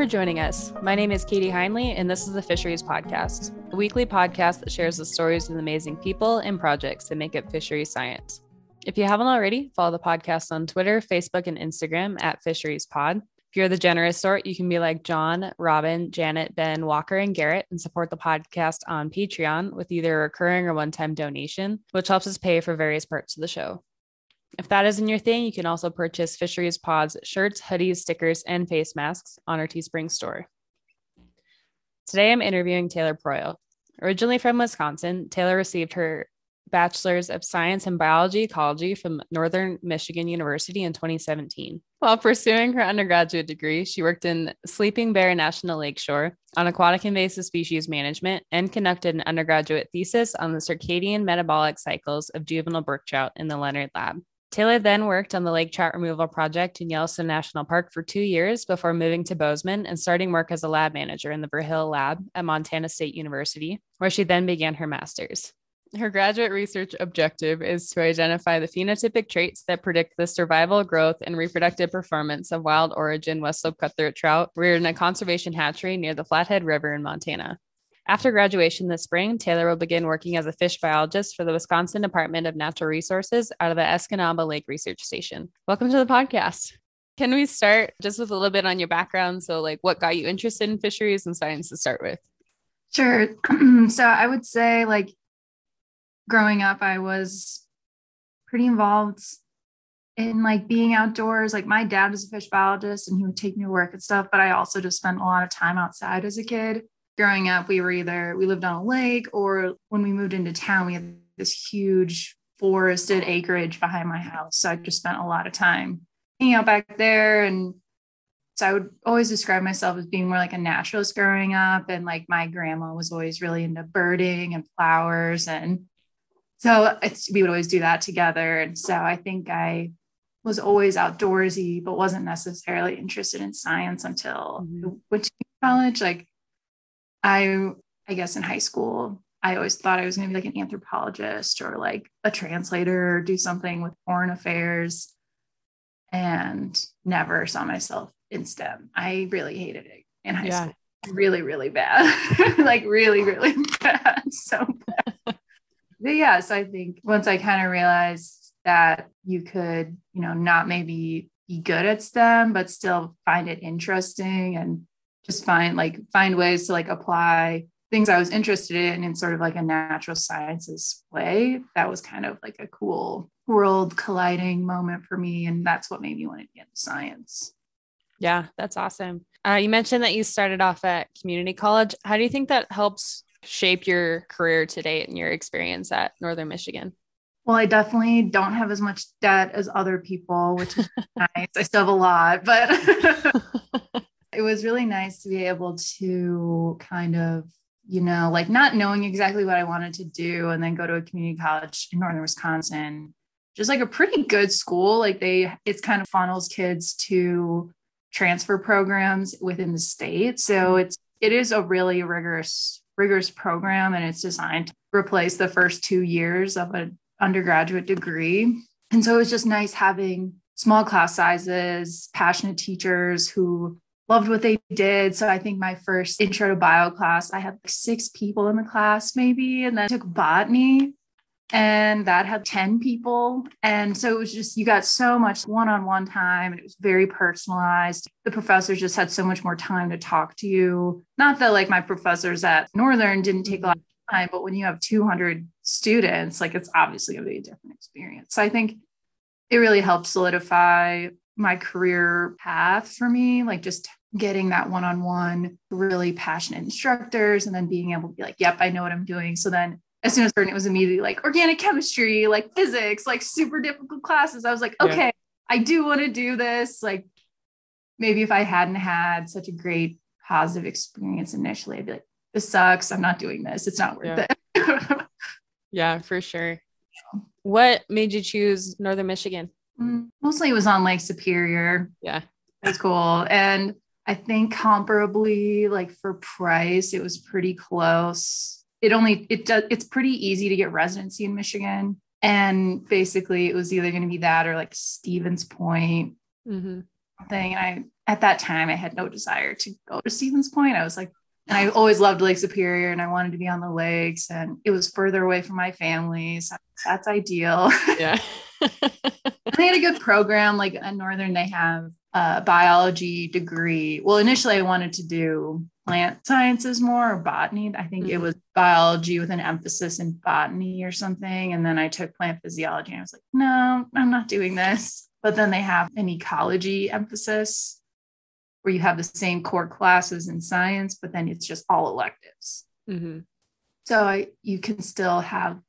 for joining us. My name is Kadie Heinle, and this is the Fisheries Podcast, a weekly podcast that shares the stories of amazing people and projects that make up fisheries science. If you haven't already, follow the podcast on Twitter, Facebook, and Instagram at Fisheries Pod. If you're the generous sort, you can be like John, Robin, Janet, Ben, Walker, and Garrett and support the podcast on Patreon with either a recurring or one time donation, which helps us pay for various parts of the show. If that isn't your thing, you can also purchase Fisheries Pods shirts, hoodies, stickers, and face masks on our Teespring store. Today, I'm interviewing Taylor Preul. Originally from Wisconsin, Taylor received her Bachelor's of Science in Biology Ecology from Northern Michigan University in 2017. While pursuing her undergraduate degree, she worked in Sleeping Bear National Lakeshore on aquatic invasive species management and conducted an undergraduate thesis on the circadian metabolic cycles of juvenile brook trout in the Leonard Lab. Taylor then worked on the lake trout removal project in Yellowstone National Park for two years before moving to Bozeman and starting work as a lab manager in the Verhille Lab at Montana State University, where she then began her master's. Her graduate research objective is to identify the phenotypic traits that predict the survival, growth, and reproductive performance of wild origin West Slope cutthroat trout reared in a conservation hatchery near the Flathead River in Montana. After graduation this spring, Taylor will begin working as a fish biologist for the Wisconsin Department of Natural Resources out of the Escanaba Lake Research Station. Welcome to the podcast. Can we start just with a little bit on your background? So, like, what got you interested in fisheries and science to start with? Sure. so, I would say, like, growing up, I was pretty involved in like being outdoors. Like, my dad was a fish biologist and he would take me to work and stuff, but I also just spent a lot of time outside as a kid growing up, we were either we lived on a lake or when we moved into town, we had this huge forested acreage behind my house. So I just spent a lot of time hanging out back there. And so I would always describe myself as being more like a naturalist growing up. And like my grandma was always really into birding and flowers. And so we would always do that together. And so I think I was always outdoorsy, but wasn't necessarily interested in science until mm-hmm. went to college. Like I I guess in high school, I always thought I was going to be like an anthropologist or like a translator or do something with foreign affairs and never saw myself in STEM. I really hated it in high yeah. school. Really, really bad. like really, really bad. So bad. but yeah, so I think once I kind of realized that you could, you know, not maybe be good at STEM, but still find it interesting and just find like find ways to like apply things I was interested in in sort of like a natural sciences way. That was kind of like a cool world colliding moment for me. And that's what made me want to get into science. Yeah, that's awesome. Uh, you mentioned that you started off at community college. How do you think that helps shape your career to date and your experience at Northern Michigan? Well, I definitely don't have as much debt as other people, which is nice. I still have a lot, but it was really nice to be able to kind of you know like not knowing exactly what i wanted to do and then go to a community college in northern wisconsin. Just like a pretty good school. Like they it's kind of funnels kids to transfer programs within the state. So mm-hmm. it's it is a really rigorous rigorous program and it's designed to replace the first two years of an undergraduate degree. And so it was just nice having small class sizes passionate teachers who loved what they did. So I think my first intro to bio class, I had like six people in the class maybe, and then I took botany and that had 10 people. And so it was just, you got so much one on one time and it was very personalized. The professors just had so much more time to talk to you. Not that like my professors at Northern didn't take a lot of time, but when you have 200 students, like it's obviously going to be a different experience. So I think it really helped solidify my career path for me, like just getting that one on one, really passionate instructors, and then being able to be like, yep, I know what I'm doing. So then as soon as it was immediately like organic chemistry, like physics, like super difficult classes. I was like, okay, yeah. I do want to do this. Like maybe if I hadn't had such a great positive experience initially, I'd be like, this sucks. I'm not doing this. It's not worth yeah. it. yeah, for sure. What made you choose Northern Michigan? Mm, mostly it was on Lake Superior. Yeah. It's cool. And I think comparably, like for price, it was pretty close. It only it does it's pretty easy to get residency in Michigan. And basically it was either going to be that or like Stevens Point mm-hmm. thing. And I at that time I had no desire to go to Stevens Point. I was like, and I always loved Lake Superior and I wanted to be on the lakes and it was further away from my family. So that's ideal. Yeah. they had a good program. Like at Northern, they have a biology degree. Well, initially I wanted to do plant sciences more or botany. I think mm-hmm. it was biology with an emphasis in botany or something. And then I took plant physiology and I was like, no, I'm not doing this. But then they have an ecology emphasis where you have the same core classes in science, but then it's just all electives. Mm-hmm. So I, you can still have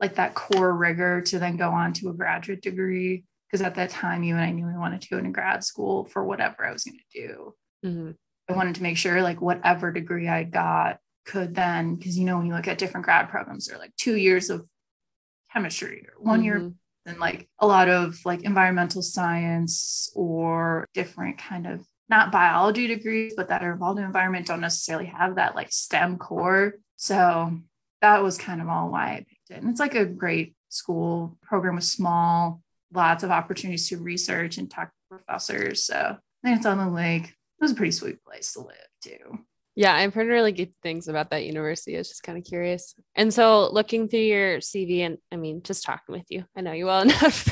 like that core rigor to then go on to a graduate degree. Because at that time, you and I knew we wanted to go into grad school for whatever I was going to do. Mm-hmm. I wanted to make sure like whatever degree I got could then, because you know, when you look at different grad programs, they're like two years of chemistry or one mm-hmm. year and like a lot of like environmental science or different kind of not biology degrees, but that are involved in environment don't necessarily have that like STEM core. So that was kind of all why I picked it. And it's like a great school program was small, lots of opportunities to research and talk to professors. So I think it's on the lake. It was a pretty sweet place to live too. Yeah, I've heard really good things about that university. I was just kind of curious. And so looking through your CV and I mean, just talking with you, I know you well enough.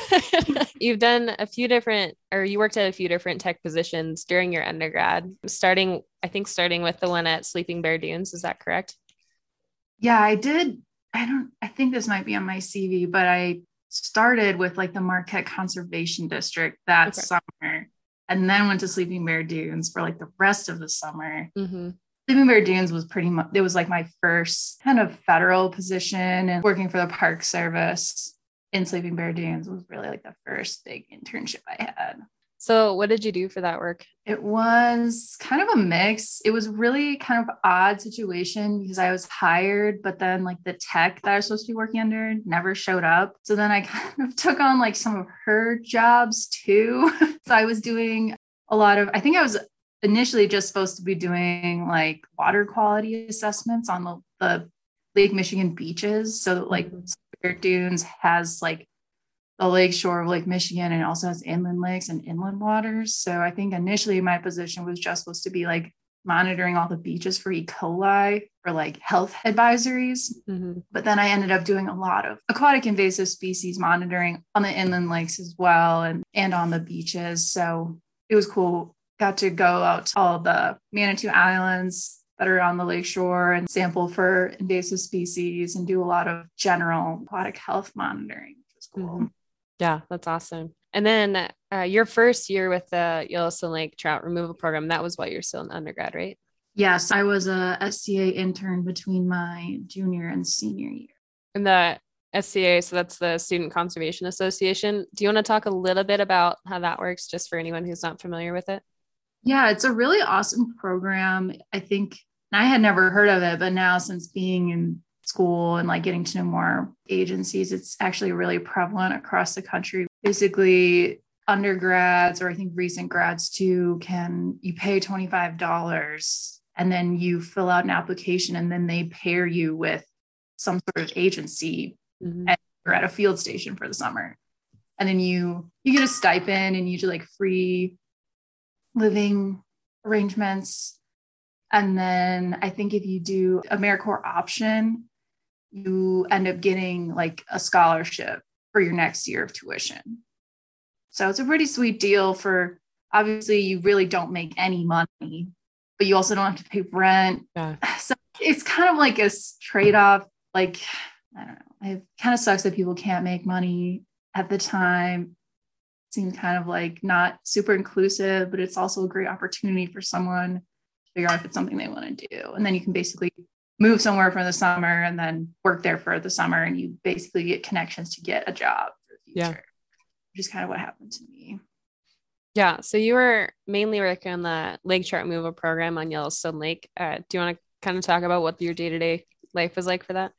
You've done a few different, or you worked at a few different tech positions during your undergrad, starting, I think, starting with the one at Sleeping Bear Dunes. Is that correct? Yeah, I did. I don't, I think this might be on my CV, but I started with like the Marquette Conservation District that okay. summer and then went to Sleeping Bear Dunes for like the rest of the summer. Mm-hmm. Sleeping Bear Dunes was pretty much, it was like my first kind of federal position and working for the Park Service in Sleeping Bear Dunes was really like the first big internship I had. So, what did you do for that work? It was kind of a mix. It was really kind of odd situation because I was hired, but then like the tech that I was supposed to be working under never showed up. So then I kind of took on like some of her jobs too. so I was doing a lot of, I think I was initially just supposed to be doing like water quality assessments on the, the Lake Michigan beaches. So like mm-hmm. Spirit Dunes has like the lake shore of Lake Michigan and also has inland lakes and inland waters. So I think initially my position was just supposed to be like monitoring all the beaches for E. coli or like health advisories. Mm-hmm. But then I ended up doing a lot of aquatic invasive species monitoring on the inland lakes as well and, and on the beaches. So it was cool got to go out to all the Manitou Islands that are on the lakeshore and sample for invasive species and do a lot of general aquatic health monitoring, which was cool. Mm-hmm. Yeah, that's awesome. And then uh, your first year with the Yellowstone Lake Trout Removal Program, that was while you're still in undergrad, right? Yes, I was a SCA intern between my junior and senior year. And the SCA, so that's the Student Conservation Association. Do you want to talk a little bit about how that works, just for anyone who's not familiar with it? Yeah, it's a really awesome program. I think I had never heard of it, but now since being in school and like getting to know more agencies, it's actually really prevalent across the country. Basically, undergrads or I think recent grads too can you pay $25 and then you fill out an application and then they pair you with some sort of agency mm-hmm. and you're at a field station for the summer. And then you you get a stipend and you do like free living arrangements. And then I think if you do AmeriCorps option, you end up getting like a scholarship for your next year of tuition. So it's a pretty sweet deal for obviously you really don't make any money, but you also don't have to pay rent. Yeah. So it's kind of like a trade off. Like, I don't know, it kind of sucks that people can't make money at the time seemed kind of like not super inclusive, but it's also a great opportunity for someone to figure out if it's something they want to do. And then you can basically move somewhere for the summer and then work there for the summer and you basically get connections to get a job for the future. Yeah. Which is kind of what happened to me. Yeah. So you were mainly working on the lake trout removal program on Yellowstone Lake. Uh, do you want to kind of talk about what your day to day life was like for that?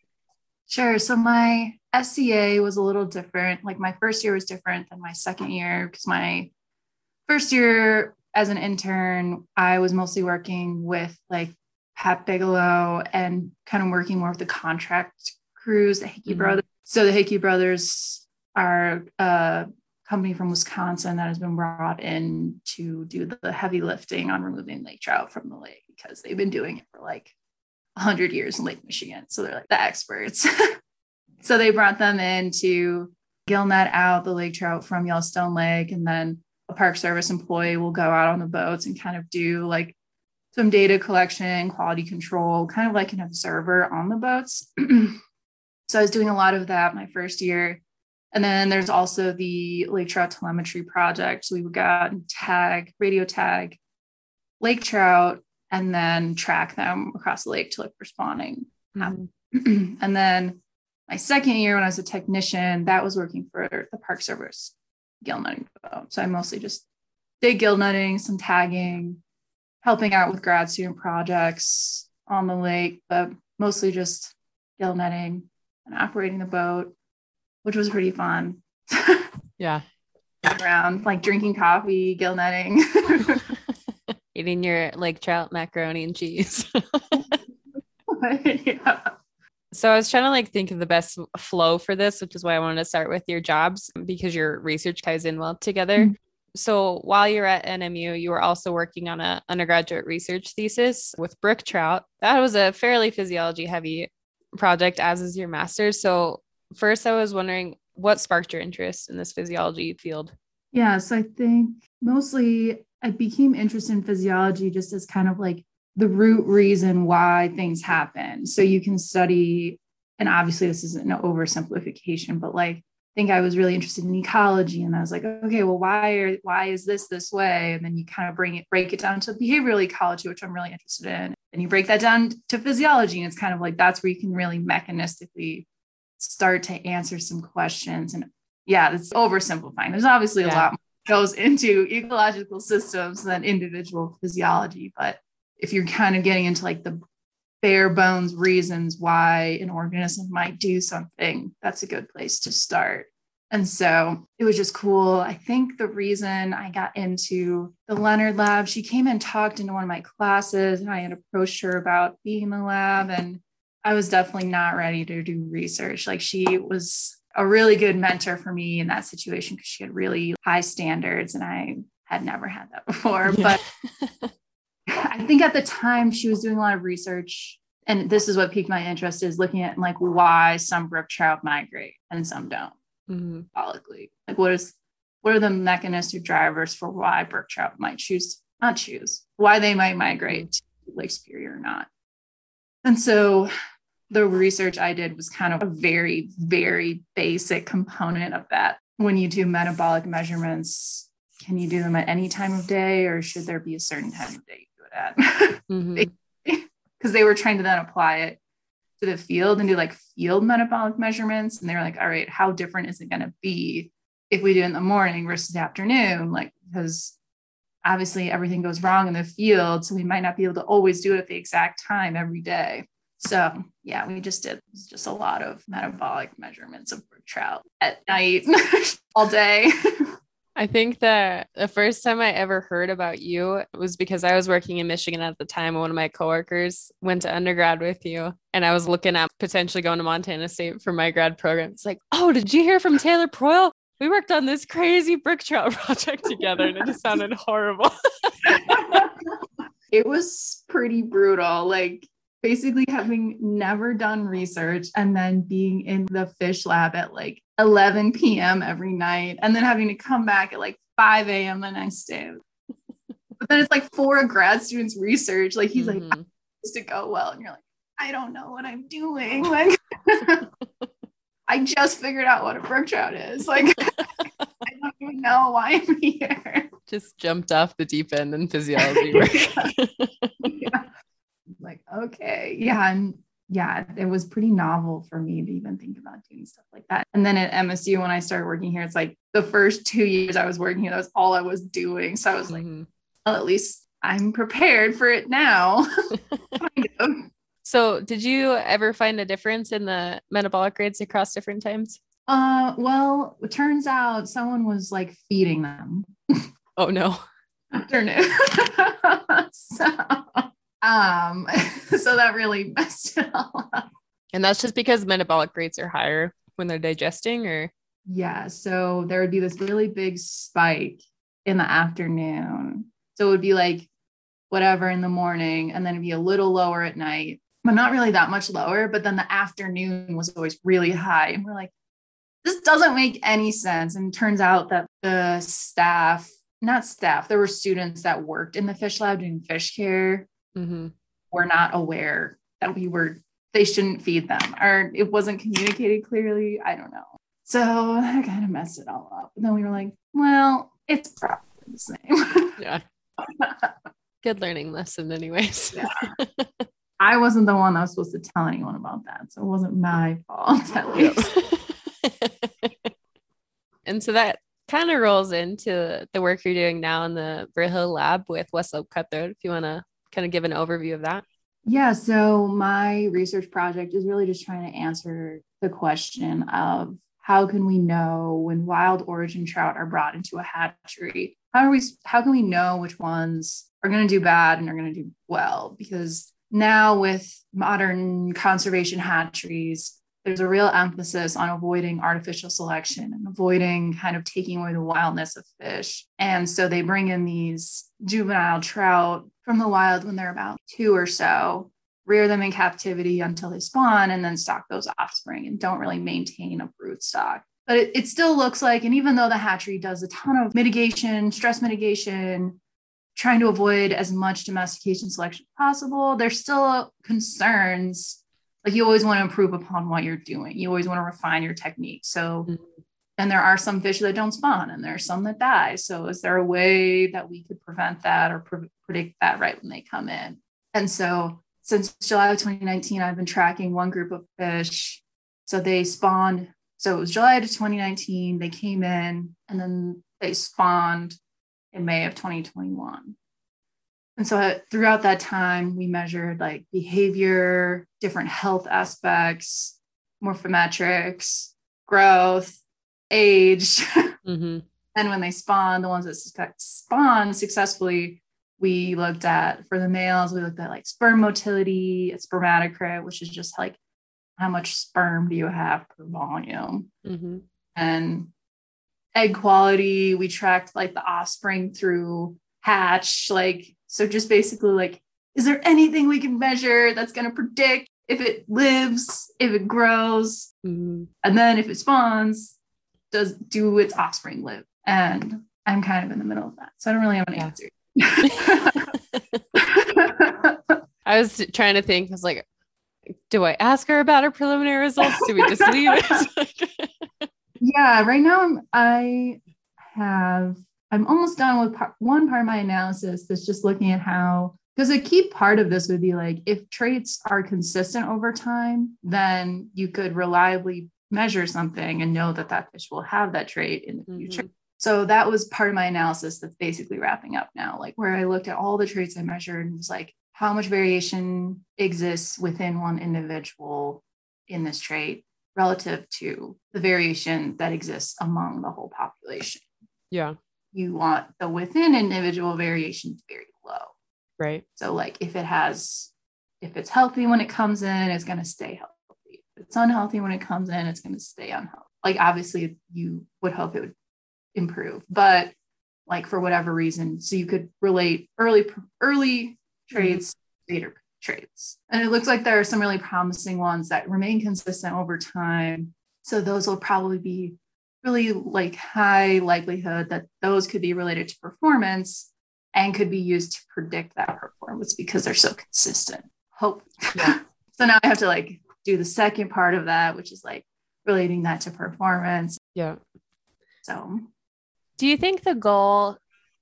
Sure. So my SCA was a little different. Like my first year was different than my second year because my first year as an intern, I was mostly working with like Pat Bigelow and kind of working more with the contract crews, the Hickey mm-hmm. brothers. So the Hickey brothers are a company from Wisconsin that has been brought in to do the heavy lifting on removing lake trout from the lake because they've been doing it for like 100 years in Lake Michigan. So they're like the experts. so they brought them in to gill net out the lake trout from Yellowstone Lake. And then a Park Service employee will go out on the boats and kind of do like some data collection, quality control, kind of like an observer on the boats. so I was doing a lot of that my first year. And then there's also the lake trout telemetry project. So we would go out and tag, radio tag lake trout and then track them across the lake to look for spawning. Mm-hmm. and then my second year when I was a technician, that was working for the Park Service gill netting boat. So I mostly just did gill netting, some tagging, helping out with grad student projects on the lake, but mostly just gill netting and operating the boat, which was pretty fun. yeah. Around like drinking coffee, gill netting. Eating your lake trout macaroni and cheese. yeah. So I was trying to like think of the best flow for this, which is why I wanted to start with your jobs because your research ties in well together. Mm-hmm. So while you're at NMU, you were also working on an undergraduate research thesis with brook trout. That was a fairly physiology heavy project, as is your master's. So first, I was wondering what sparked your interest in this physiology field. Yeah, so I think mostly I became interested in physiology just as kind of like the root reason why things happen. So you can study, and obviously this isn't an oversimplification, but like think I was really interested in ecology, and I was like, okay, well, why are why is this this way? And then you kind of bring it break it down to behavioral ecology, which I'm really interested in, and you break that down to physiology, and it's kind of like that's where you can really mechanistically start to answer some questions. And yeah, it's oversimplifying. There's obviously a yeah. lot goes into ecological systems than individual physiology, but if you're kind of getting into like the bare bones reasons why an organism might do something, that's a good place to start. And so it was just cool. I think the reason I got into the Leonard lab, she came and talked into one of my classes, and I had approached her about being in the lab. And I was definitely not ready to do research. Like she was a really good mentor for me in that situation because she had really high standards and I had never had that before. Yeah. But I think at the time she was doing a lot of research, and this is what piqued my interest is looking at like why some brook trout migrate and some don't. Mm-hmm. Like what is what are the mechanistic drivers for why brook trout might choose not choose, why they might migrate mm-hmm. to Lake Superior or not. And so the research I did was kind of a very, very basic component of that. When you do metabolic measurements, can you do them at any time of day or should there be a certain time of day that because mm-hmm. they were trying to then apply it to the field and do like field metabolic measurements. And they were like, all right, how different is it going to be if we do it in the morning versus the afternoon? Like, because obviously everything goes wrong in the field. So we might not be able to always do it at the exact time every day. So yeah, we just did just a lot of metabolic measurements of trout at night all day. I think that the first time I ever heard about you was because I was working in Michigan at the time. One of my coworkers went to undergrad with you, and I was looking at potentially going to Montana State for my grad program. It's like, oh, did you hear from Taylor Preul? We worked on this crazy brook trout project together, and it just sounded horrible. it was pretty brutal. Like, basically having never done research and then being in the fish lab at like 11 p.m. every night and then having to come back at like 5 a.m. the next day. but then it's like for a grad student's research, like he's mm-hmm. like, to go well. And you're like, I don't know what I'm doing. Like, I just figured out what a brook trout is. Like, I don't even know why I'm here. Just jumped off the deep end in physiology work. yeah. yeah. Like, okay. Yeah. And yeah, it was pretty novel for me to even think about doing stuff like that. And then at MSU, when I started working here, it's like the first two years I was working here, that was all I was doing. So I was like, mm-hmm. well, at least I'm prepared for it now. So, did you ever find a difference in the metabolic rates across different times? Uh, well, it turns out someone was like feeding them. Oh no. Afternoon. so um, so that really messed it all up. And that's just because metabolic rates are higher when they're digesting, or Yeah. So there would be this really big spike in the afternoon. So it would be like whatever in the morning, and then it'd be a little lower at night, but not really that much lower. But then the afternoon was always really high. And we're like, this doesn't make any sense. And turns out that the staff, not staff, there were students that worked in the fish lab doing fish care, Mm-hmm. were not aware that we were, they shouldn't feed them or it wasn't communicated clearly. I don't know. So I kind of messed it all up. And then we were like, well, it's probably the same. Yeah. Good learning lesson, anyways. Yeah. I wasn't the one that was supposed to tell anyone about that. So it wasn't my fault, at least. and so that kind of rolls into the work you're doing now in the Verhille lab with Westslope Cutthroat. If you want to kind of give an overview of that. Yeah, so my research project is really just trying to answer the question of how can we know when wild origin trout are brought into a hatchery? How are we how can we know which ones are going to do bad and are going to do well? Because now with modern conservation hatcheries, there's a real emphasis on avoiding artificial selection and avoiding kind of taking away the wildness of fish. And so they bring in these juvenile trout from the wild when they're about two or so, rear them in captivity until they spawn, and then stock those offspring and don't really maintain a brood stock. But it, it still looks like, and even though the hatchery does a ton of mitigation, stress mitigation, trying to avoid as much domestication selection as possible, there's still concerns like you always want to improve upon what you're doing. You always want to refine your technique. So, Mhm. And there are some fish that don't spawn and there are some that die. So, is there a way that we could prevent that or pre- predict that right when they come in? And so, since July of 2019, I've been tracking one group of fish. So, they spawned. So, it was July of 2019. They came in and then they spawned in May of 2021. And so uh, throughout that time, we measured like behavior, different health aspects, morphometrics, growth, age. Mm-hmm. and when they spawn, the ones that spawn successfully, we looked at for the males, we looked at like sperm motility, spermatocrit, which is just like how much sperm do you have per volume Mm-hmm. and egg quality. We tracked like the offspring through hatch. Like, so just basically like, is there anything we can measure that's going to predict if it lives, if it grows, Mm-hmm. and then if it spawns, does do its offspring live? And I'm kind of in the middle of that. So I don't really have an Yeah. answer. I was trying to think, I was like, do I ask her about her preliminary results? Do we just leave it? yeah right now I'm, i have i'm almost done with part, one part of my analysis that's just looking at how because a key part of this would be like if traits are consistent over time then you could reliably measure something and know that that fish will have that trait in the future Mhm. so that was part of my analysis that's basically wrapping up now like where i looked at all the traits i measured and was like how much variation exists within one individual in this trait relative to the variation that exists among the whole population. yeah. You want the within individual variation to very low. Right. So, like if it has, if it's healthy when it comes in, it's going to stay healthy. It's unhealthy when it comes in, it's going to stay unhealthy. Like, obviously, you would hope it would improve, but like for whatever reason, so you could relate early, early traits, later trades. And it looks like there are some really promising ones that remain consistent over time. So those will probably be really like high likelihood that those could be related to performance and could be used to predict that performance because they're so consistent. Hope. Yeah. so now I have to like do the second part of that, which is like relating that to performance. Yeah. So Do you think the goal,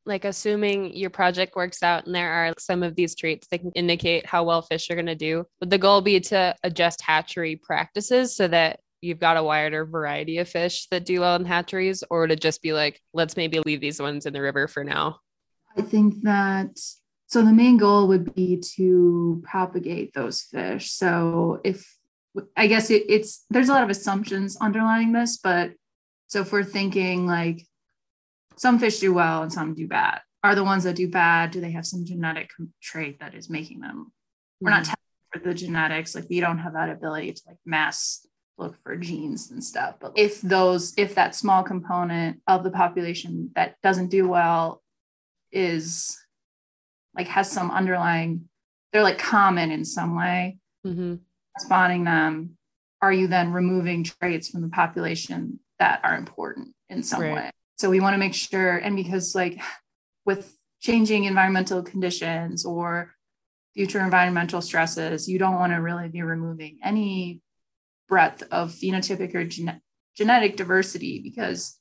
like assuming your project works out and there are some of these traits that can indicate how well fish are going to do, would the goal be to adjust hatchery practices so that you've got a wider variety of fish that do well in hatcheries, or would it just be like, let's maybe leave these ones in the river for now? I think that so the main goal would be to propagate those fish. So if I guess it, it's there's a lot of assumptions underlying this, but so if we're thinking like some fish do well and some do bad, are the ones that do bad, do they have some genetic trait that is making them? We're not Mhm. testing for the genetics, like we don't have that ability to like mass look for genes and stuff. But if those, if that small component of the population that doesn't do well is like has some underlying, they're like common in some way, Mm-hmm. Spawning them, are you then removing traits from the population that are important in some Right. way? So we want to make sure, and because like with changing environmental conditions or future environmental stresses, you don't want to really be removing any breadth of phenotypic or gene- genetic diversity because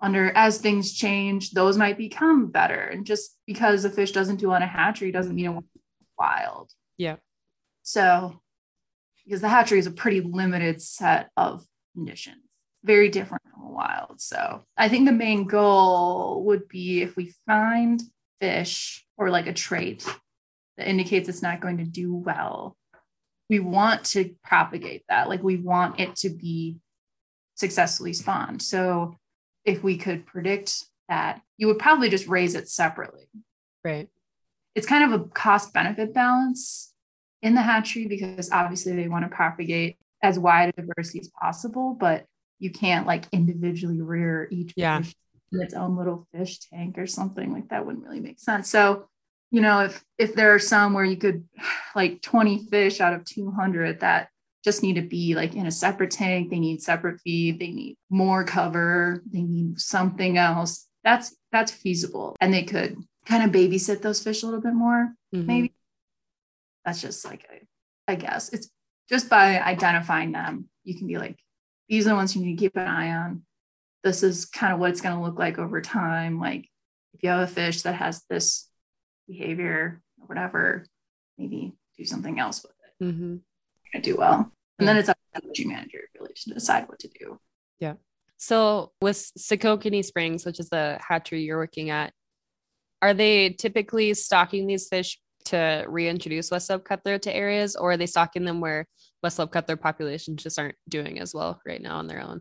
under as things change, those might become better. And just because a fish doesn't do on a hatchery doesn't mean it won't be wild. Yeah. So, because the hatchery is a pretty limited set of conditions, very different from the wild. So, I think the main goal would be if we find fish or like a trait that indicates it's not going to do well, we want to propagate that. Like, we want it to be successfully spawned. So, if we could predict that, you would probably just raise it separately Right. it's kind of a cost benefit balance in the hatchery because obviously they want to propagate as wide a diversity as possible, but you can't like individually rear each Yeah. fish in its own little fish tank or something like that wouldn't really make sense. So, you know, if if there are some where you could like 20 fish out of 200 that just need to be like in a separate tank, they need separate feed, they need more cover, they need something else. That's that's feasible. And they could kind of babysit those fish a little bit more Mhm. maybe that's just like a, I guess. It's just by identifying them you can be like these are the ones you need to keep an eye on. This is kind of what it's going to look like over time. Like if you have a fish that has this behavior or whatever maybe do something else with it. Mm-hmm. Gonna do well. And then it's up to the energy manager really to decide what to do. Yeah. So with Sekokini Springs, which is the hatchery you're working at, are they typically stocking these fish to reintroduce West Slope cutthroat to areas, or are they stocking them where West Slope cutthroat populations just aren't doing as well right now on their own?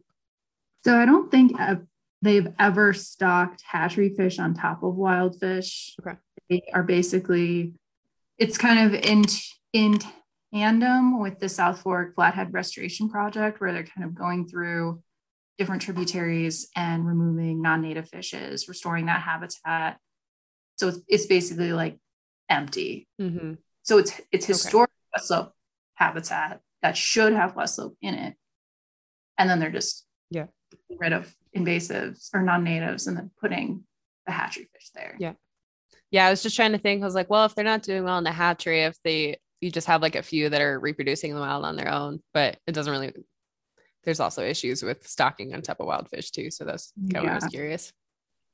so i don't think uh, they've ever stocked hatchery fish on top of wild fish Okay. they are basically it's kind of in in tandem with the south fork flathead restoration project where they're kind of going through different tributaries and removing non-native fishes restoring that habitat so it's, it's basically like empty Mm-hmm. so it's it's Okay. historic west slope habitat that should have west slope in it and then they're just Yeah. rid of invasives or non-natives and then putting the hatchery fish there Yeah. Yeah, I was just trying to think. I was like, well, if they're not doing well in the hatchery, if they you just have like a few that are reproducing in the wild on their own, but it doesn't really. There's also issues with stocking on top of wild fish too, so that's kind of what I was curious.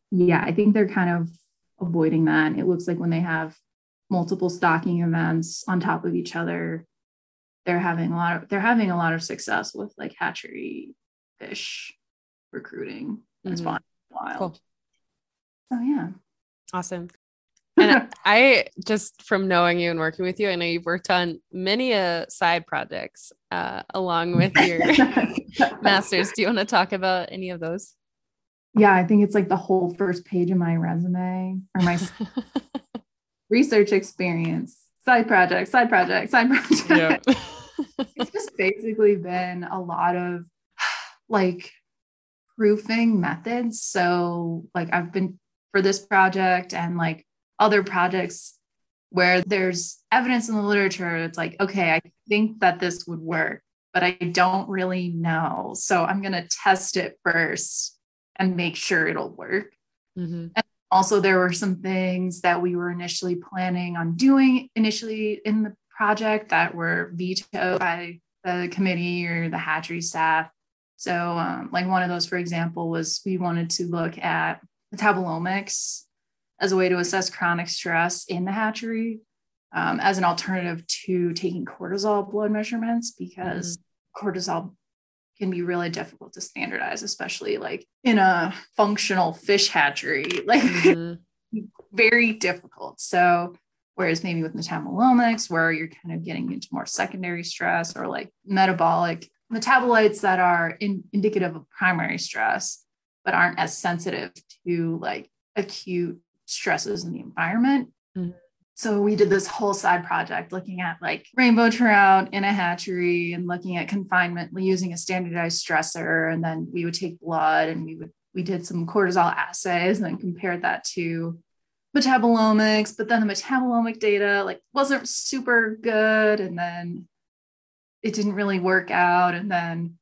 Yeah, I think they're kind of avoiding that. It looks like when they have multiple stocking events on top of each other, they're having a lot of they're having a lot of success with like hatchery fish recruiting Mhm. spawning wild. Cool. So yeah. Awesome. And I just from knowing you and working with you, I know you've worked on many uh, side projects uh, along with your masters. Do you want to talk about any of those? yeah, I think it's like the whole first page of my resume or my research experience. Side project, side project, side project. yeah. it's just basically been a lot of like proofing methods. So, like, I've been for this project and like other projects where there's evidence in the literature. It's like, okay, I think that this would work, but I don't really know. So, I'm going to test it first and make sure it'll work Mhm. Also there were some things that we were initially planning on doing initially in the project that were vetoed by the committee or the hatchery staff. So um, like one of those for example was we wanted to look at metabolomics as a way to assess chronic stress in the hatchery um, as an alternative to taking cortisol blood measurements because cortisol can be really difficult to standardize especially like in a functional fish hatchery like Mhm. very difficult so whereas maybe with metabolomics where you're kind of getting into more secondary stress or like metabolic metabolites that are in, indicative of primary stress but aren't as sensitive to like acute stresses in the environment Mhm. So we did this whole side project looking at like rainbow trout in a hatchery and looking at confinement using a standardized stressor. And then we would take blood and we would we did some cortisol assays and then compared that to metabolomics. But then the metabolomic data like wasn't super good. And then it didn't really work out. And then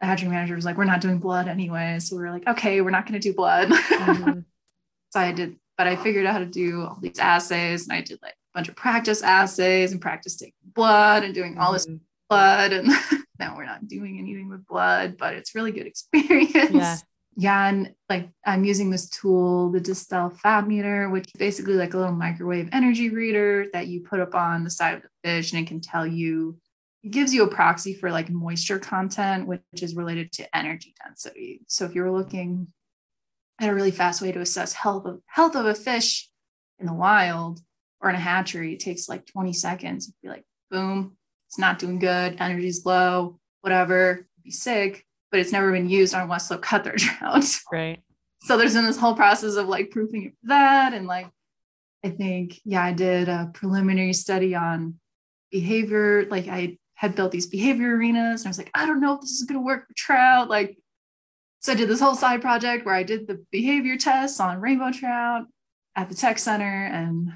the hatchery manager was like we're not doing blood anyway. So we were like okay we're not going to do blood. Mm-hmm. so i did but I figured out how to do all these assays and I did like a bunch of practice assays and practice taking blood and doing all this mm-hmm. blood. And now we're not doing anything with blood, but it's really good experience. Yeah. Yeah. And like I'm using this tool, the Distell Fat Meter, which is basically like a little microwave energy reader that you put up on the side of the fish and it can tell you, it gives you a proxy for like moisture content, which is related to energy density. So if you're looking and a really fast way to assess health of health of a fish in the wild or in a hatchery. It takes like 20 seconds. Be like boom it's not doing good. Energy's low whatever. Be sick but it's never been used. On west slope cutthroat trout right. So there's been this whole process of like proofing that. And like i think yeah i did a preliminary study on behavior. Like i had built these behavior arenas and i was like i don't know if this is going to work for trout. Like so I did this whole side project where I did the behavior tests on rainbow trout at the tech center, and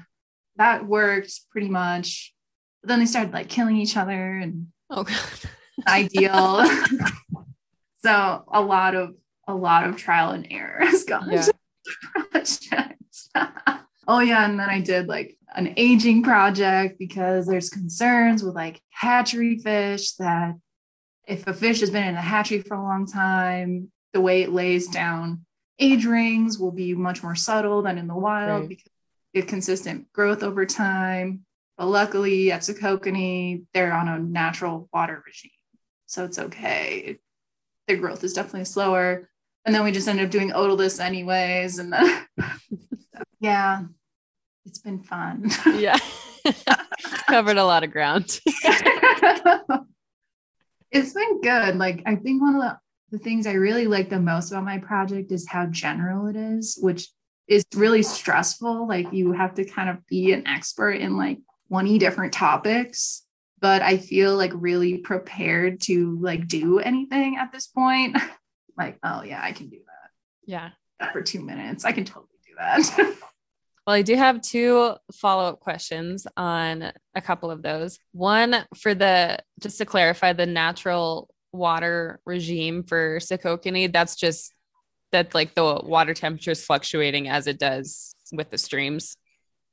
that worked pretty much. But then they started like killing each other and oh god, ideal. so a lot of a lot of trial and error has gone yeah. into the project. oh yeah, and then I did like an aging project because there's concerns with like hatchery fish that if a fish has been in a hatchery for a long time, the way it lays down age rings will be much more subtle than in the wild right. because get consistent growth over time. But luckily at Sekokini, they're on a natural water regime. So it's okay. Their growth is definitely slower. And then we just ended up doing otoliths anyways. And then yeah, it's been fun. yeah. Covered a lot of ground. it's been good. Like I think one of the the things I really like the most about my project is how general it is, which is really stressful. Like you have to kind of be an expert in like 20 different topics. But I feel like really prepared to like do anything at this point. like, oh yeah, I can do that. Yeah. For two minutes. I can totally do that. Well, I do have two follow up questions on a couple of those. One for the, just to clarify, the natural water regime for Sekokini, that's just that like the water temperature is fluctuating as it does with the streams.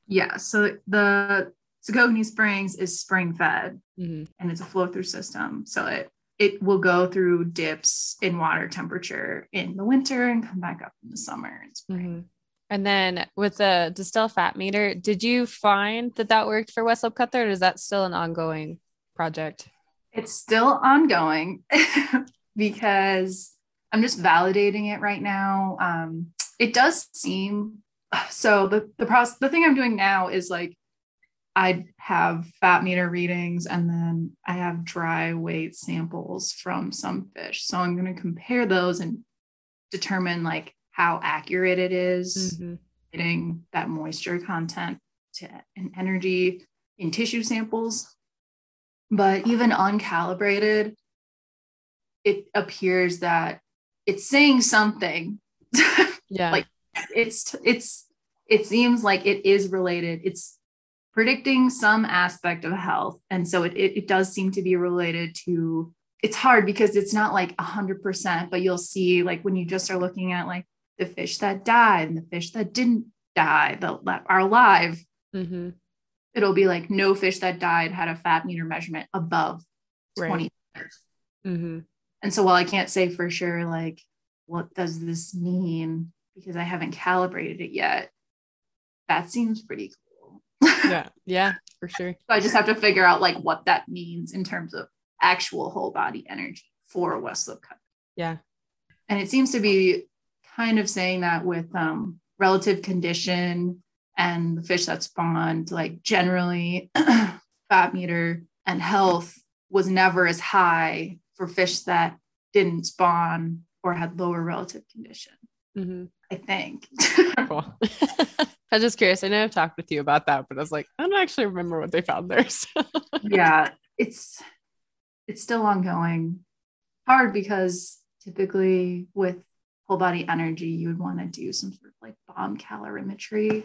Yeah. So the Sekokini Springs is spring fed mm-hmm. and it's a flow through system. So it it will go through dips in water temperature in the winter and come back up in the summer and spring. Mm-hmm. And then with the Distell fat meter, did you find that that worked for West Cutthroat or is that still an ongoing project? It's still ongoing because I'm just validating it right now. Um, it does seem so the the process the thing I'm doing now is like I have fat meter readings and then I have dry weight samples from some fish. So I'm going to compare those and determine like how accurate it is mm-hmm. getting that moisture content to and energy in tissue samples but even uncalibrated, it appears that it's saying something. Yeah. like it's it's it seems like it is related. It's predicting some aspect of health. And so it, it, it does seem to be related to it's hard because it's not like a hundred percent, but you'll see like when you just are looking at like the fish that died and the fish that didn't die, that are alive. Mm-hmm it'll be like no fish that died had a fat meter measurement above right. 20 mm-hmm. and so while i can't say for sure like what does this mean because i haven't calibrated it yet that seems pretty cool. Yeah yeah for sure. So i just have to figure out like what that means in terms of actual whole body energy for a west slope cut yeah. And it seems to be kind of saying that with um, relative condition and the fish that spawned, like generally fat meter and health was never as high for fish that didn't spawn or had lower relative condition. Mm-hmm. I think. I was just curious. I know I've talked with you about that, but I was like, I don't actually remember what they found there. So. yeah, it's it's still ongoing. Hard because typically with whole body energy, you would want to do some sort of like bomb calorimetry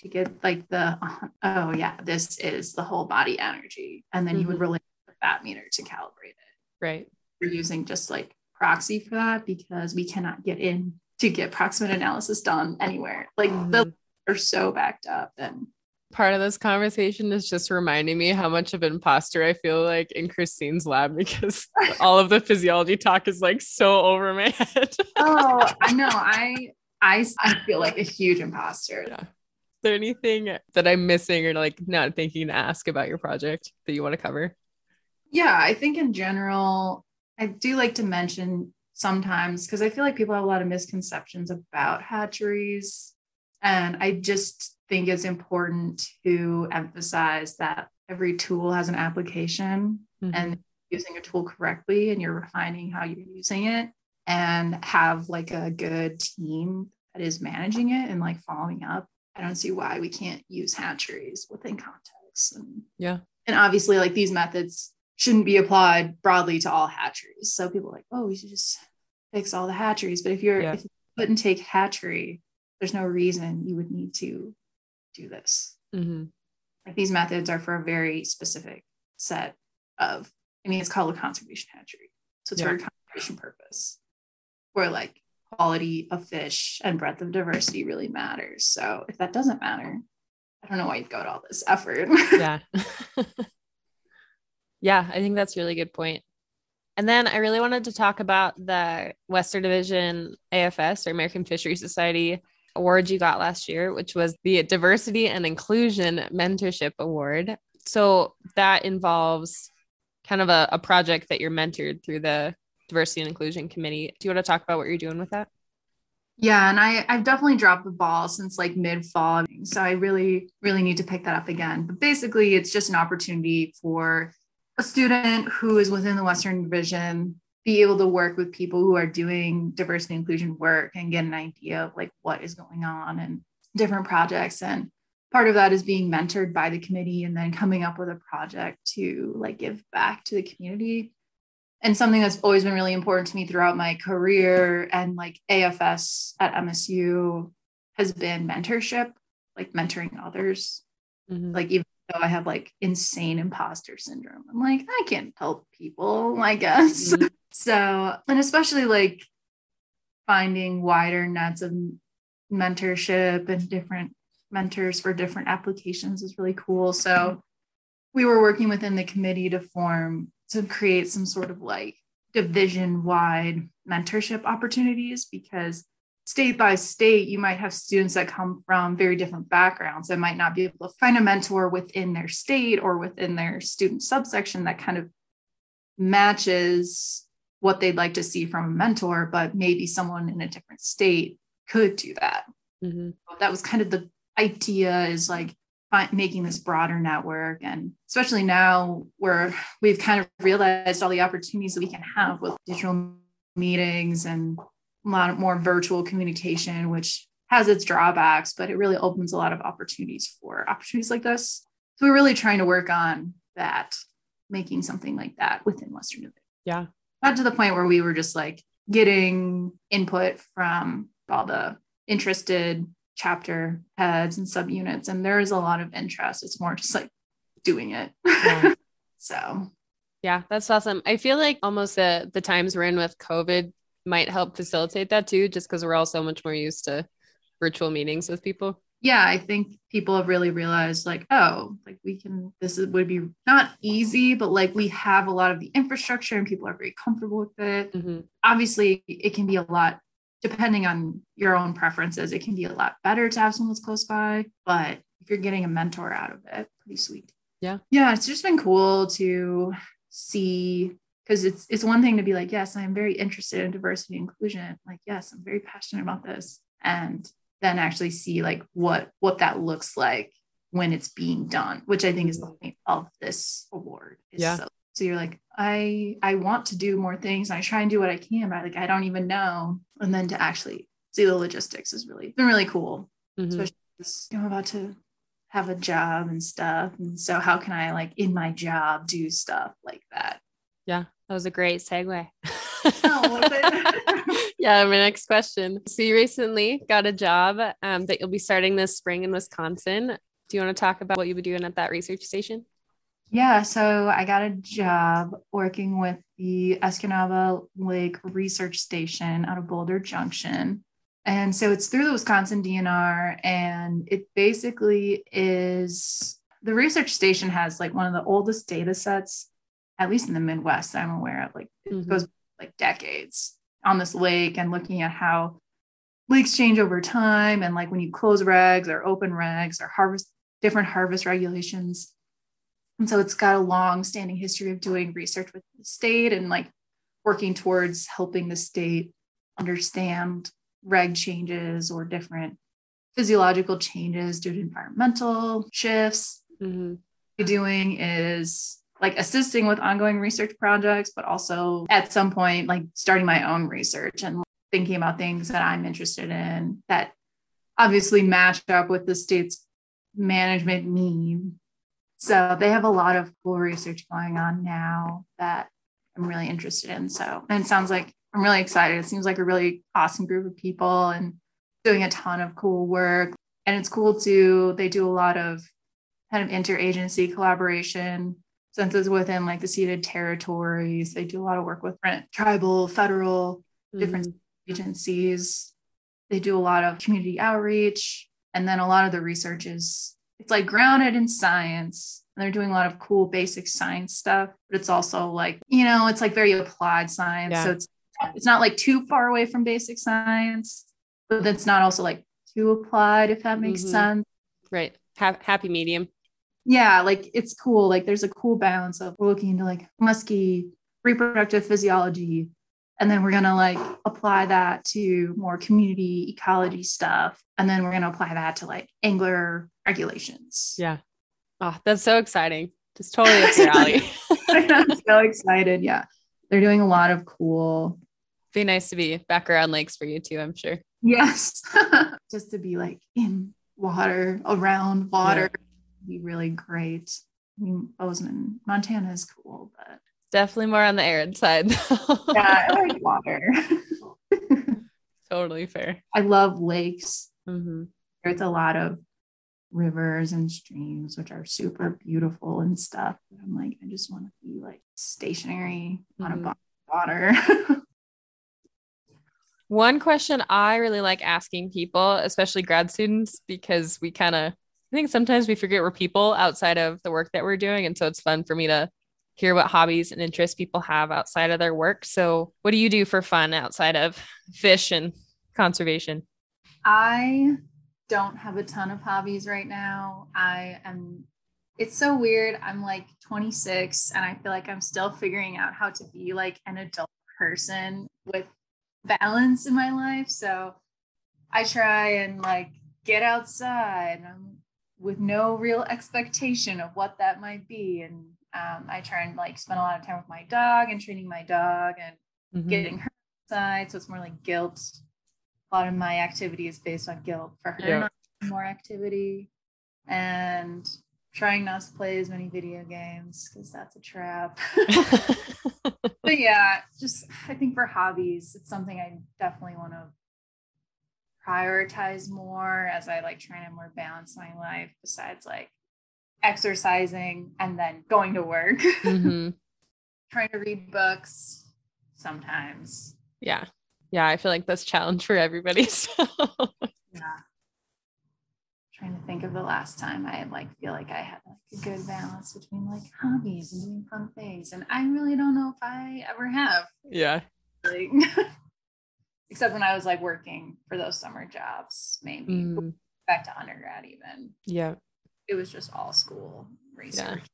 to get like the oh yeah, this is the whole body energy, and then mm-hmm. you would mm-hmm. really the fat meter to calibrate it. Right. We're using just like proxy for that because we cannot get in to get proximate analysis done anywhere. Like mm-hmm. the are so backed up and part of this conversation is just reminding me how much of an imposter I feel like in Christine's lab because all of the physiology talk is like so over my head. oh, I know. I I I feel like a huge imposter. Yeah. Is there anything that I'm missing or like not thinking to ask about your project that you want to cover? Yeah, I think in general, I do like to mention sometimes because I feel like people have a lot of misconceptions about hatcheries. And I just think it's important to emphasize that every tool has an application mm-hmm. and using a tool correctly and you're refining how you're using it and have like a good team that is managing it and like following up. I don't see why we can't use hatcheries within context. And yeah. And obviously like these methods shouldn't be applied broadly to all hatcheries. So people are like, oh, we should just fix all the hatcheries. But if you're yeah. if you put and take hatchery, there's no reason you would need to do this. Mm-hmm. Like these methods are for a very specific set of, I mean, it's called a conservation hatchery. So it's yeah. for a conservation purpose where like quality of fish and breadth of diversity really matters. So if that doesn't matter, I don't know why you'd go to all this effort. yeah. Yeah, I think that's a really good point. And then I really wanted to talk about the Western Division AFS or American Fisheries Society award you got last year, which was the Diversity and Inclusion Mentorship Award. So that involves kind of a, a project that you're mentored through the Diversity and Inclusion Committee. Do you want to talk about what you're doing with that? Yeah, and I I've definitely dropped the ball since like mid fall. So I really really need to pick that up again. But basically it's just an opportunity for a student who is within the Western Division be able to work with people who are doing diversity inclusion work and get an idea of like what is going on and different projects and part of that is being mentored by the committee and then coming up with a project to like give back to the community and something that's always been really important to me throughout my career and like afs at msu has been mentorship like mentoring others mm-hmm. like even though I have like insane imposter syndrome. I'm like, I can't help people, I guess. Mm-hmm. so, and especially like finding wider nets of mentorship and different mentors for different applications is really cool. So, we were working within the committee to form to create some sort of like division wide mentorship opportunities because state by state, you might have students that come from very different backgrounds and might not be able to find a mentor within their state or within their student subsection that kind of matches what they'd like to see from a mentor, but maybe someone in a different state could do that. Mm-hmm. That was kind of the idea is like making this broader network. And especially now where we've kind of realized all the opportunities that we can have with digital meetings and a lot more virtual communication, which has its drawbacks, but it really opens a lot of opportunities for opportunities like this. So we're really trying to work on that, making something like that within Western. Yeah. Not to the point where we were just like getting input from all the interested chapter heads and subunits. And there is a lot of interest. It's more just like doing it. Yeah. so yeah, that's awesome. I feel like almost the the times we're in with COVID might help facilitate that too, just because we're all so much more used to virtual meetings with people. Yeah, I think people have really realized like, oh, like we can, this is, would be not easy, but like we have a lot of the infrastructure and people are very comfortable with it. Mm-hmm. Obviously, it can be a lot, depending on your own preferences, it can be a lot better to have someone that's close by. But if you're getting a mentor out of it, pretty sweet. Yeah. Yeah, it's just been cool to see because it's it's one thing to be like yes i'm very interested in diversity and inclusion like yes i'm very passionate about this and then actually see like what what that looks like when it's being done which i think is the point of this award yeah so, so you're like i i want to do more things and i try and do what i can but like i don't even know and then to actually see the logistics is really been really cool mm-hmm. especially I'm about to have a job and stuff. And so how can I like in my job do stuff like that? Yeah, that was a great segue. oh, yeah, my next question. So you recently got a job um, that you'll be starting this spring in Wisconsin. Do you want to talk about what you'll be doing at that research station? Yeah, so I got a job working with the Escanaba Lake Research Station out of Boulder Junction. And so it's through the Wisconsin DNR, and it basically is the research station has like one of the oldest data sets, at least in the Midwest, I'm aware of. Like it mm-hmm. goes like decades on this lake and looking at how lakes change over time and like when you close regs or open regs or harvest different harvest regulations. And so it's got a long standing history of doing research with the state and like working towards helping the state understand reg changes or different physiological changes due to environmental shifts. Mm-hmm. Doing is like assisting with ongoing research projects, but also at some point, like starting my own research and thinking about things that I'm interested in that obviously match up with the state's management need. So they have a lot of cool research going on now that I'm really interested in. So, and it sounds like I'm really excited. It seems like a really awesome group of people and doing a ton of cool work. And it's cool too. They do a lot of kind of interagency collaboration since it's within like the ceded territories. They do a lot of work with tribal, federal, mm-hmm. different agencies. They do a lot of community outreach. And then a lot of the research is it's like grounded in science and they're doing a lot of cool basic science stuff but it's also like you know it's like very applied science yeah. so it's it's not like too far away from basic science, but it's not also like too applied, if that makes mm-hmm. sense. Right. Ha- happy medium. Yeah, like it's cool. Like there's a cool balance of we're looking into like musky reproductive physiology. And then we're gonna like apply that to more community ecology stuff. And then we're gonna apply that to like angler regulations. Yeah. Oh, that's so exciting. Just totally up your alley. I'm so excited. Yeah. They're doing a lot of cool be nice to be back around lakes for you too, I'm sure. Yes. Just to be like in water, around water, yeah. be really great. I mean, Bozeman, Montana is cool, but definitely more on the arid side. yeah, I like water. totally fair. I love lakes. Mm-hmm. There's a lot of rivers and streams, which are super beautiful and stuff. But I'm like, I just want to be like stationary mm-hmm. on a mm-hmm. water. One question I really like asking people, especially grad students, because we kind of, I think sometimes we forget we're people outside of the work that we're doing. And so it's fun for me to hear what hobbies and interests people have outside of their work. So, what do you do for fun outside of fish and conservation? I don't have a ton of hobbies right now. I am, it's so weird. I'm like 26 and I feel like I'm still figuring out how to be like an adult person with balance in my life. So I try and like get outside um, with no real expectation of what that might be. And um, I try and like spend a lot of time with my dog and training my dog and mm-hmm. getting her outside. So it's more like guilt. A lot of my activity is based on guilt for her, yeah. more activity. And trying not to play as many video games because that's a trap. but yeah, just I think for hobbies, it's something I definitely want to prioritize more as I like trying to more balance my life besides like exercising and then going to work. Mm-hmm. trying to read books sometimes. Yeah. Yeah, I feel like that's challenge for everybody. So. yeah trying to think of the last time I like feel like I had like a good balance between like hobbies and doing fun things. And I really don't know if I ever have. Yeah. Like, except when I was like working for those summer jobs, maybe mm. back to undergrad even. Yeah. It was just all school research. Yeah.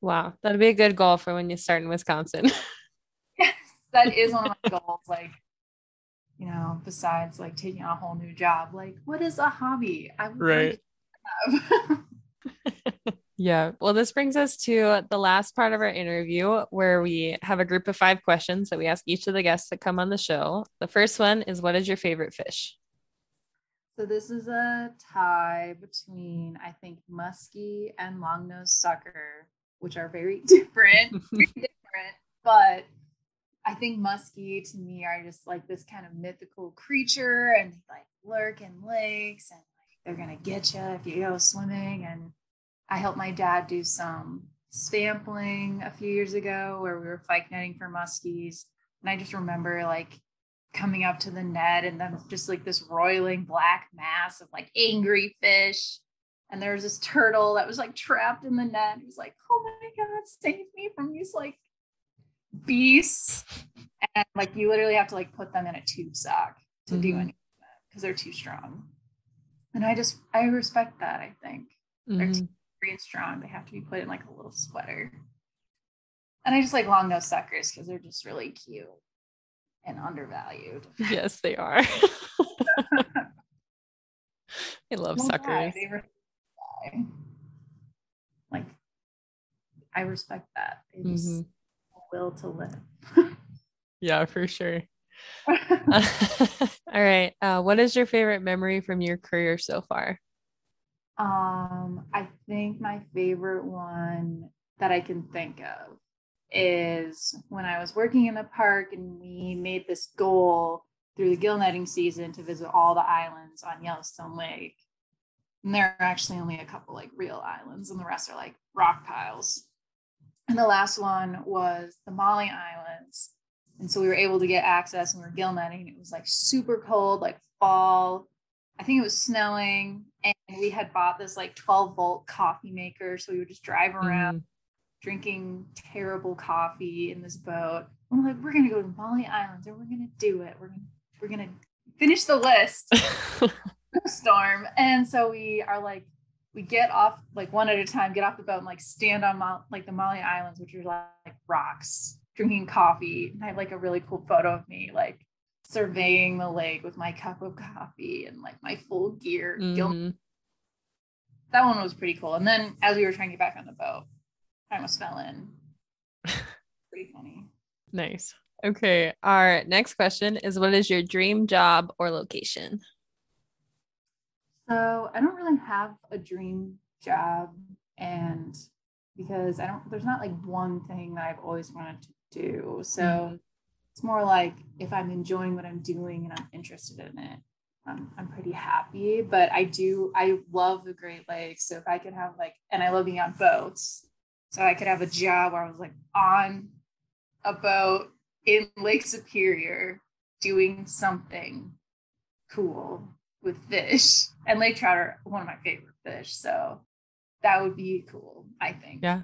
Wow. That'd be a good goal for when you start in Wisconsin. yes, that is one of my goals. Like you know, besides like taking on a whole new job, like what is a hobby? I right. yeah. Well, this brings us to the last part of our interview where we have a group of five questions that we ask each of the guests that come on the show. The first one is what is your favorite fish? So this is a tie between I think muskie and long-nosed sucker, which are very different, very different. But I think muskie to me are just like this kind of mythical creature, and they like lurk in lakes, and like they're gonna get you if you go swimming. And I helped my dad do some sampling a few years ago where we were fyke netting for muskies, and I just remember like coming up to the net and then just like this roiling black mass of like angry fish. And there was this turtle that was like trapped in the net. He was like, oh my God, save me from these like beasts. And like you literally have to like put them in a tube sock to mm-hmm. do anything because they're too strong. And I just I respect that, I think. Mm-hmm. They're too and strong. They have to be put in like a little sweater. And I just like long nose suckers because they're just really cute and undervalued. Yes, they are. I love suckers. Like, I respect that. They just mm-hmm. Will to live. yeah, for sure. All right. Uh, what is your favorite memory from your career so far? Um, I think my favorite one that I can think of is when I was working in the park and we made this goal through the gill netting season to visit all the islands on Yellowstone Lake. And there are actually only a couple like real islands, and the rest are like rock piles. And the last one was the Molly Islands. And so we were able to get access and we were gill netting. It was like super cold, like fall. I think it was snowing. And we had bought this like 12 volt coffee maker. So we would just drive around. Mm drinking terrible coffee in this boat. I'm like, we're gonna go to Molly Islands and we're gonna do it. We're gonna we're gonna finish the list. storm. And so we are like, we get off like one at a time, get off the boat and like stand on Mo- like the Molly Islands, which are like, like rocks, drinking coffee. And I have like a really cool photo of me like surveying the lake with my cup of coffee and like my full gear. Mm-hmm. That one was pretty cool. And then as we were trying to get back on the boat, I almost fell in. Pretty funny. Nice. Okay. Our next question is what is your dream job or location? So I don't really have a dream job and because I don't there's not like one thing that I've always wanted to do. So mm-hmm. it's more like if I'm enjoying what I'm doing and I'm interested in it, I'm, I'm pretty happy. But I do I love the Great Lakes. So if I could have like and I love being on boats. So I could have a job where I was like on a boat in Lake Superior doing something cool with fish. And lake trout are one of my favorite fish. So that would be cool, I think. Yeah.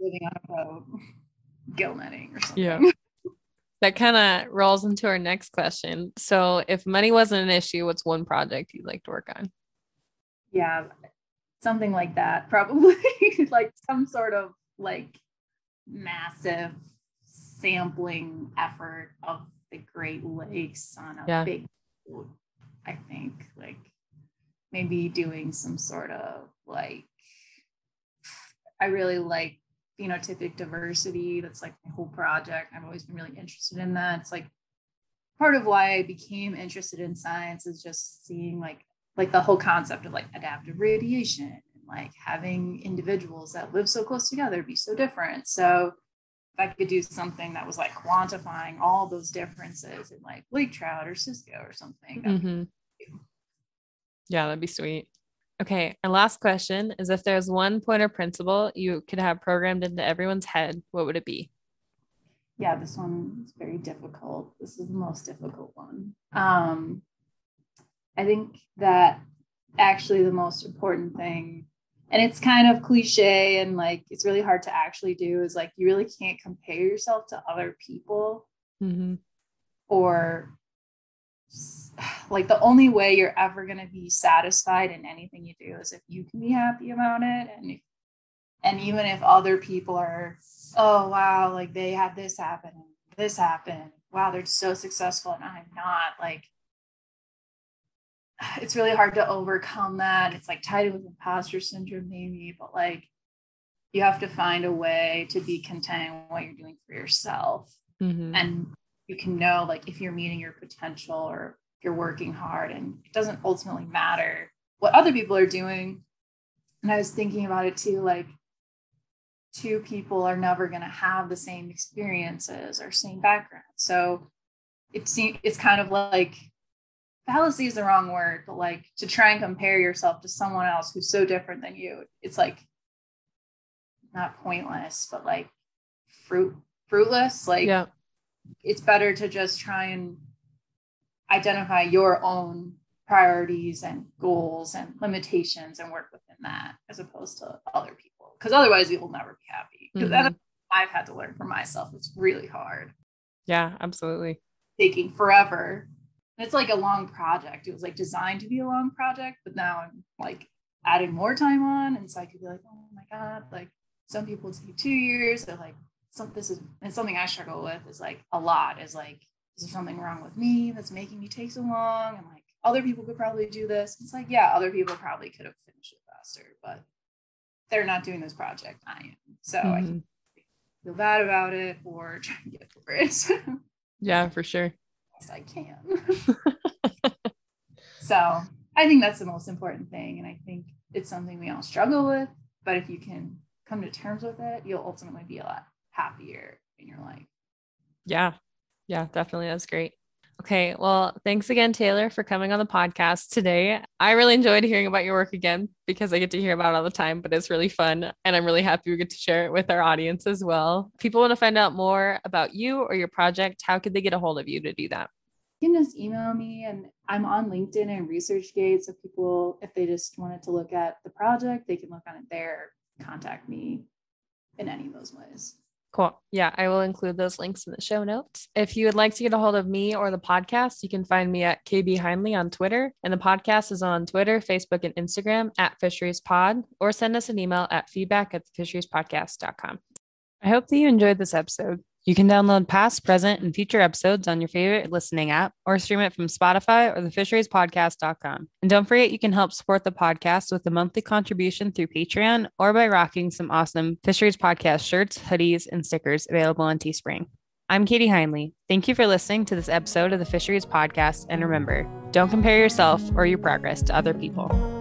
Living on a boat, gill netting or something. Yeah. That kind of rolls into our next question. So, if money wasn't an issue, what's one project you'd like to work on? Yeah, something like that probably like some sort of like massive sampling effort of the great lakes on a yeah. big i think like maybe doing some sort of like i really like phenotypic diversity. That's like my whole project. I've always been really interested in that. It's like part of why i became interested in science is just seeing like like the whole concept of like adaptive radiation and like having individuals that live so close together be so different. So if I could do something that was like quantifying all those differences in like lake trout or cisco or something. Mm-hmm. Yeah, that'd be sweet. Okay, our last question is if there's one point or principle you could have programmed into everyone's head, what would it be? Yeah, this one is very difficult. This is the most difficult one. Um, I think that actually the most important thing and it's kind of cliche and like it's really hard to actually do is like you really can't compare yourself to other people mm-hmm. or like the only way you're ever going to be satisfied in anything you do is if you can be happy about it and and even if other people are oh wow like they had this happen this happened wow they're so successful and i'm not like it's really hard to overcome that. It's like tied with imposter syndrome, maybe, but like you have to find a way to be content in what you're doing for yourself. Mm-hmm. And you can know like if you're meeting your potential or you're working hard and it doesn't ultimately matter what other people are doing. And I was thinking about it too like, two people are never going to have the same experiences or same background. So it seems it's kind of like fallacy is the wrong word, but like to try and compare yourself to someone else who's so different than you, it's like not pointless, but like fruit fruitless. Like Yeah. it's better to just try and identify your own priorities and goals and limitations and work within that as opposed to other people. Because otherwise you will never be happy. Because Mhm. I've had to learn for myself. It's really hard. Yeah, absolutely. Taking forever. It's like a long project. It was like designed to be a long project, but now I'm like adding more time on. And so I could be like, oh my God, like some people take two years. They're like, some this is and something I struggle with is like a lot is like, is there something wrong with me that's making me take so long? And like other people could probably do this. It's like, yeah, other people probably could have finished it faster, but they're not doing this project. I am. So I Mhm. feel bad about it or try to get over it Yeah, for sure. I can. so I think that's the most important thing. And I think it's something we all struggle with. But if you can come to terms with it, you'll ultimately be a lot happier in your life. Yeah. Yeah, definitely. That's great. Okay. Well, thanks again, Taylor, for coming on the podcast today. I really enjoyed hearing about your work again because I get to hear about it all the time, but it's really fun. And I'm really happy we get to share it with our audience as well. If people want to find out more about you or your project, how could they get a hold of you to do that? You can just email me and I'm on LinkedIn and ResearchGate. So people, if they just wanted to look at the project, they can look on it there, contact me in any of those ways. Cool. Yeah, I will include those links in the show notes. If you would like to get a hold of me or the podcast, you can find me at KB Heinle on Twitter. And the podcast is on Twitter, Facebook, and Instagram at Fisheries Pod, or send us an email at feedback at the fisheriespodcast.com. I hope that you enjoyed this episode. You can download past, present, and future episodes on your favorite listening app or stream it from Spotify or the fisheriespodcast.com. And don't forget, you can help support the podcast with a monthly contribution through Patreon or by rocking some awesome Fisheries Podcast shirts, hoodies, and stickers available on Teespring. I'm Kadie Heinle. Thank you for listening to this episode of the Fisheries Podcast. And remember, don't compare yourself or your progress to other people.